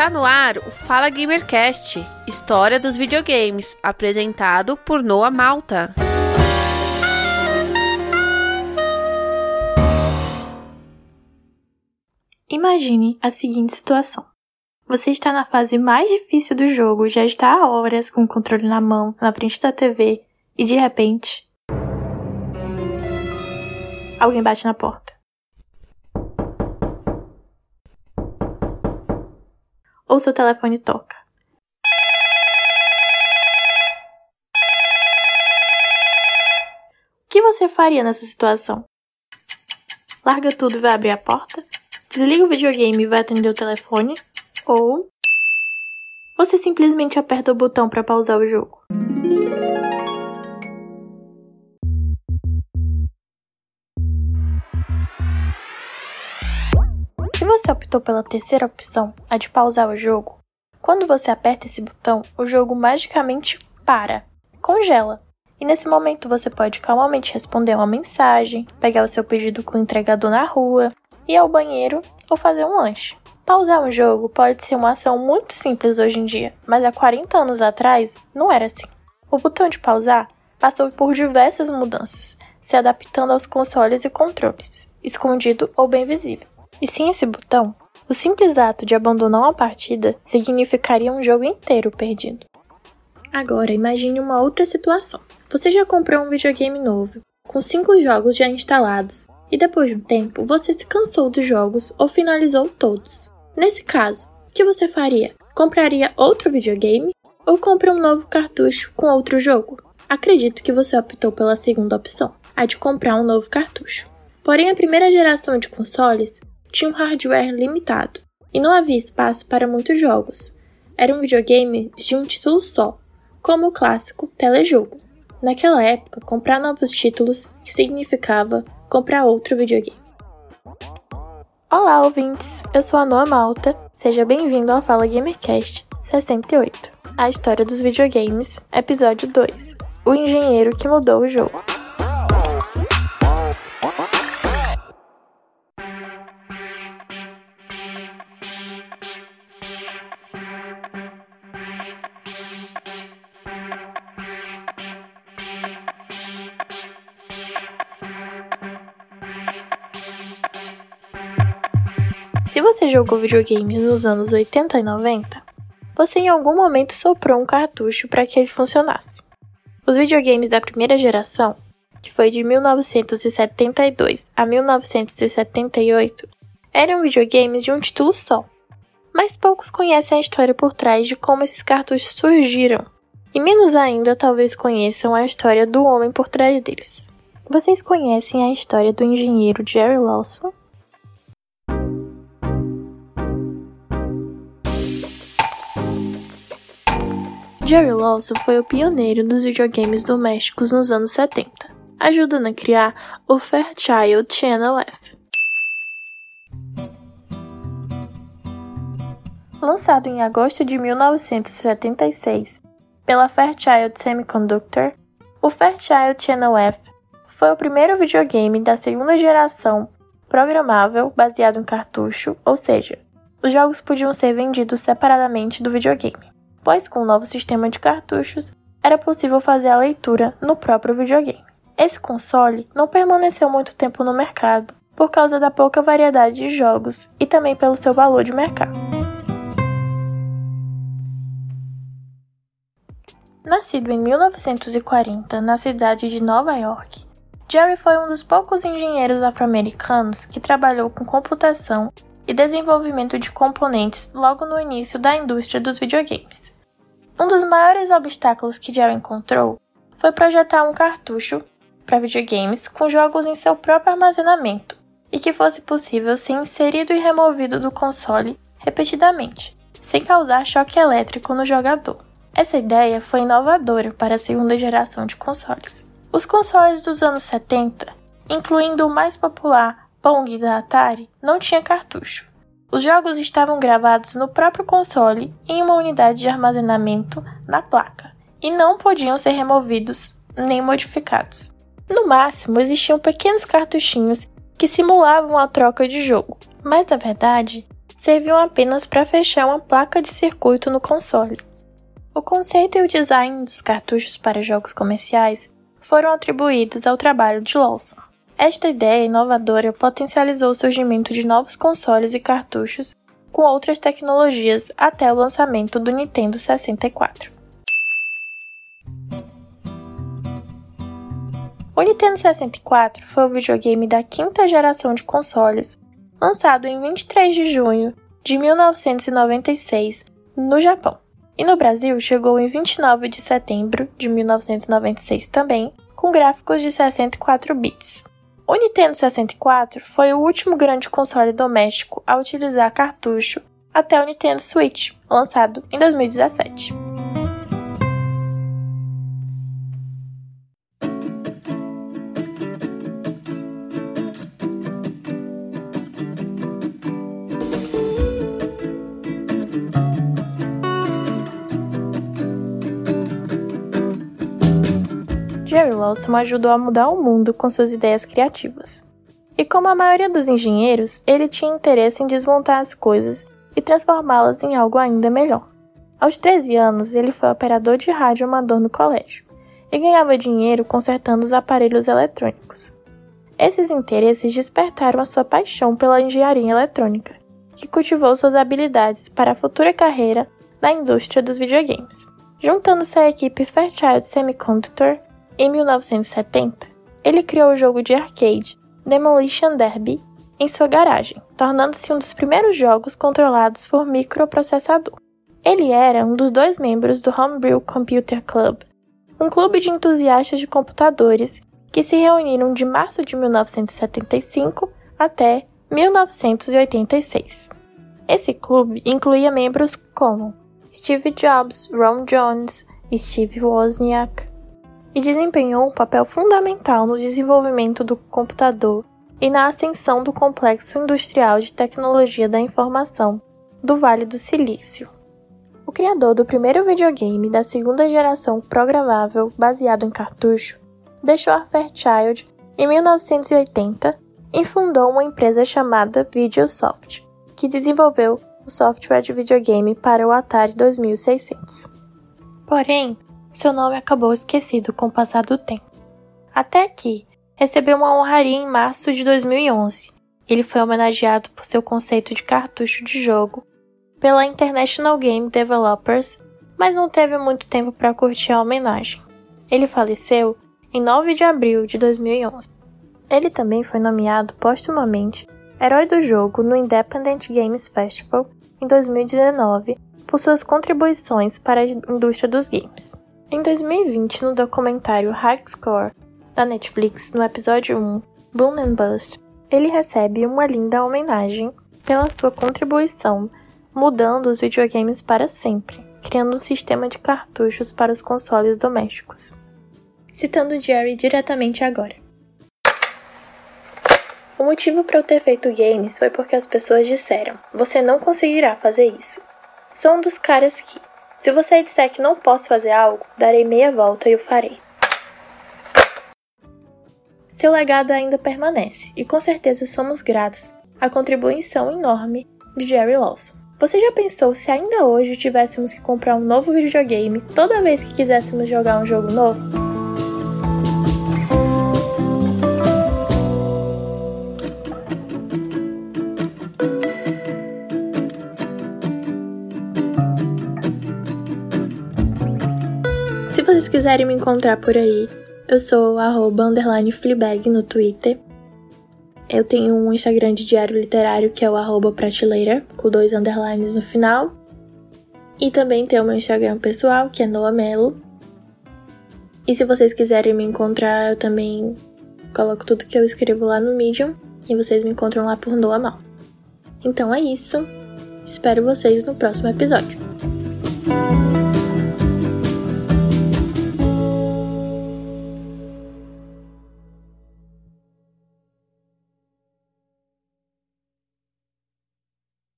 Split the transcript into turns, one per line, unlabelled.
Está no ar o Fala Gamercast, história dos videogames, apresentado por Noah Malta.
Imagine a seguinte situação. Você está na fase mais difícil do jogo, já está há horas com o controle na mão, na frente da TV, e de repente. Alguém bate na porta. Ou seu telefone toca. O que você faria nessa situação? Larga tudo e vai abrir a porta? Desliga o videogame e vai atender o telefone? Ou você simplesmente aperta o botão para pausar o jogo? Se você optou pela terceira opção, a de pausar o jogo, quando você aperta esse botão, o jogo magicamente para, congela. E nesse momento você pode calmamente responder uma mensagem, pegar o seu pedido com o entregador na rua, ir ao banheiro ou fazer um lanche. Pausar um jogo pode ser uma ação muito simples hoje em dia, mas há 40 anos atrás não era assim. O botão de pausar passou por diversas mudanças, se adaptando aos consoles e controles, escondido ou bem visível. E sem esse botão, o simples ato de abandonar uma partida significaria um jogo inteiro perdido. Agora, imagine uma outra situação. Você já comprou um videogame novo, com cinco jogos já instalados, e depois de um tempo você se cansou dos jogos ou finalizou todos. Nesse caso, o que você faria? Compraria outro videogame ou compra um novo cartucho com outro jogo? Acredito que você optou pela segunda opção, a de comprar um novo cartucho. Porém, a primeira geração de consoles tinha um hardware limitado e não havia espaço para muitos jogos. Era um videogame de um título só, como o clássico telejogo. Naquela época, comprar novos títulos significava comprar outro videogame. Olá, ouvintes! Eu sou a Noa Malta. Seja bem-vindo ao Fala Gamercast 68, a história dos videogames, episódio 2. O engenheiro que mudou o jogo. Se você jogou videogames nos anos 80 e 90, você em algum momento soprou um cartucho para que ele funcionasse. Os videogames da primeira geração, que foi de 1972 a 1978, eram videogames de um título só. Mas poucos conhecem a história por trás de como esses cartuchos surgiram, e menos ainda talvez conheçam a história do homem por trás deles. Vocês conhecem a história do engenheiro Jerry Lawson? Jerry Lawson foi o pioneiro dos videogames domésticos nos anos 70, ajudando a criar o Fairchild Channel F. Lançado em agosto de 1976 pela Fairchild Semiconductor, o Fairchild Channel F foi o primeiro videogame da segunda geração programável baseado em cartucho, ou seja, os jogos podiam ser vendidos separadamente do videogame pois com o novo sistema de cartuchos era possível fazer a leitura no próprio videogame. Esse console não permaneceu muito tempo no mercado por causa da pouca variedade de jogos e também pelo seu valor de mercado. Nascido em 1940 na cidade de Nova York, Jerry foi um dos poucos engenheiros afro-americanos que trabalhou com computação e desenvolvimento de componentes logo no início da indústria dos videogames. Um dos maiores obstáculos que Jerry encontrou foi projetar um cartucho para videogames com jogos em seu próprio armazenamento e que fosse possível ser inserido e removido do console repetidamente, sem causar choque elétrico no jogador. Essa ideia foi inovadora para a segunda geração de consoles. Os consoles dos anos 70, incluindo o mais popular Pong da Atari não tinha cartucho. Os jogos estavam gravados no próprio console em uma unidade de armazenamento na placa e não podiam ser removidos nem modificados. No máximo, existiam pequenos cartuchinhos que simulavam a troca de jogo, mas na verdade serviam apenas para fechar uma placa de circuito no console. O conceito e o design dos cartuchos para jogos comerciais foram atribuídos ao trabalho de Lawson. Esta ideia inovadora potencializou o surgimento de novos consoles e cartuchos com outras tecnologias até o lançamento do Nintendo 64. O Nintendo 64 foi o videogame da quinta geração de consoles, lançado em 23 de junho de 1996 no Japão. E no Brasil chegou em 29 de setembro de 1996 também, com gráficos de 64 bits. O Nintendo 64 foi o último grande console doméstico a utilizar cartucho até o Nintendo Switch, lançado em 2017. Jerry Lawson ajudou a mudar o mundo com suas ideias criativas. E como a maioria dos engenheiros, ele tinha interesse em desmontar as coisas e transformá-las em algo ainda melhor. Aos 13 anos, ele foi operador de rádio amador no colégio e ganhava dinheiro consertando os aparelhos eletrônicos. Esses interesses despertaram a sua paixão pela engenharia eletrônica, que cultivou suas habilidades para a futura carreira na indústria dos videogames. Juntando-se à equipe Fairchild Semiconductor, em 1970, ele criou o jogo de arcade Demolition Derby em sua garagem, tornando-se um dos primeiros jogos controlados por microprocessador. Ele era um dos dois membros do Homebrew Computer Club, um clube de entusiastas de computadores que se reuniram de março de 1975 até 1986. Esse clube incluía membros como Steve Jobs, Ron Jones, Steve Wozniak, e desempenhou um papel fundamental no desenvolvimento do computador e na ascensão do complexo industrial de tecnologia da informação do Vale do Silício. O criador do primeiro videogame da segunda geração programável baseado em cartucho deixou a Fairchild em 1980 e fundou uma empresa chamada Videosoft, que desenvolveu o software de videogame para o Atari 2600. Porém, seu nome acabou esquecido com o passar do tempo. Até que recebeu uma honraria em março de 2011. Ele foi homenageado por seu conceito de cartucho de jogo pela International Game Developers, mas não teve muito tempo para curtir a homenagem. Ele faleceu em 9 de abril de 2011. Ele também foi nomeado postumamente Herói do Jogo no Independent Games Festival em 2019 por suas contribuições para a indústria dos games. Em 2020, no documentário High Score da Netflix, no episódio 1, Boom and Bust, ele recebe uma linda homenagem pela sua contribuição mudando os videogames para sempre, criando um sistema de cartuchos para os consoles domésticos. Citando Jerry diretamente agora. O motivo para eu ter feito games foi porque as pessoas disseram: você não conseguirá fazer isso. Sou um dos caras que, se você disser que não posso fazer algo, darei meia volta e o farei. Seu legado ainda permanece, e com certeza somos gratos à contribuição enorme de Jerry Lawson. Você já pensou se ainda hoje tivéssemos que comprar um novo videogame toda vez que quiséssemos jogar um jogo novo? Quiserem me encontrar por aí, eu sou arroba underline Fleabag no Twitter. Eu tenho um Instagram de diário literário que é o arroba prateleira, com dois underlines no final. E também tem o meu Instagram pessoal, que é Noamelo. E se vocês quiserem me encontrar, eu também coloco tudo que eu escrevo lá no Medium. E vocês me encontram lá por Noamal. Então é isso. Espero vocês no próximo episódio.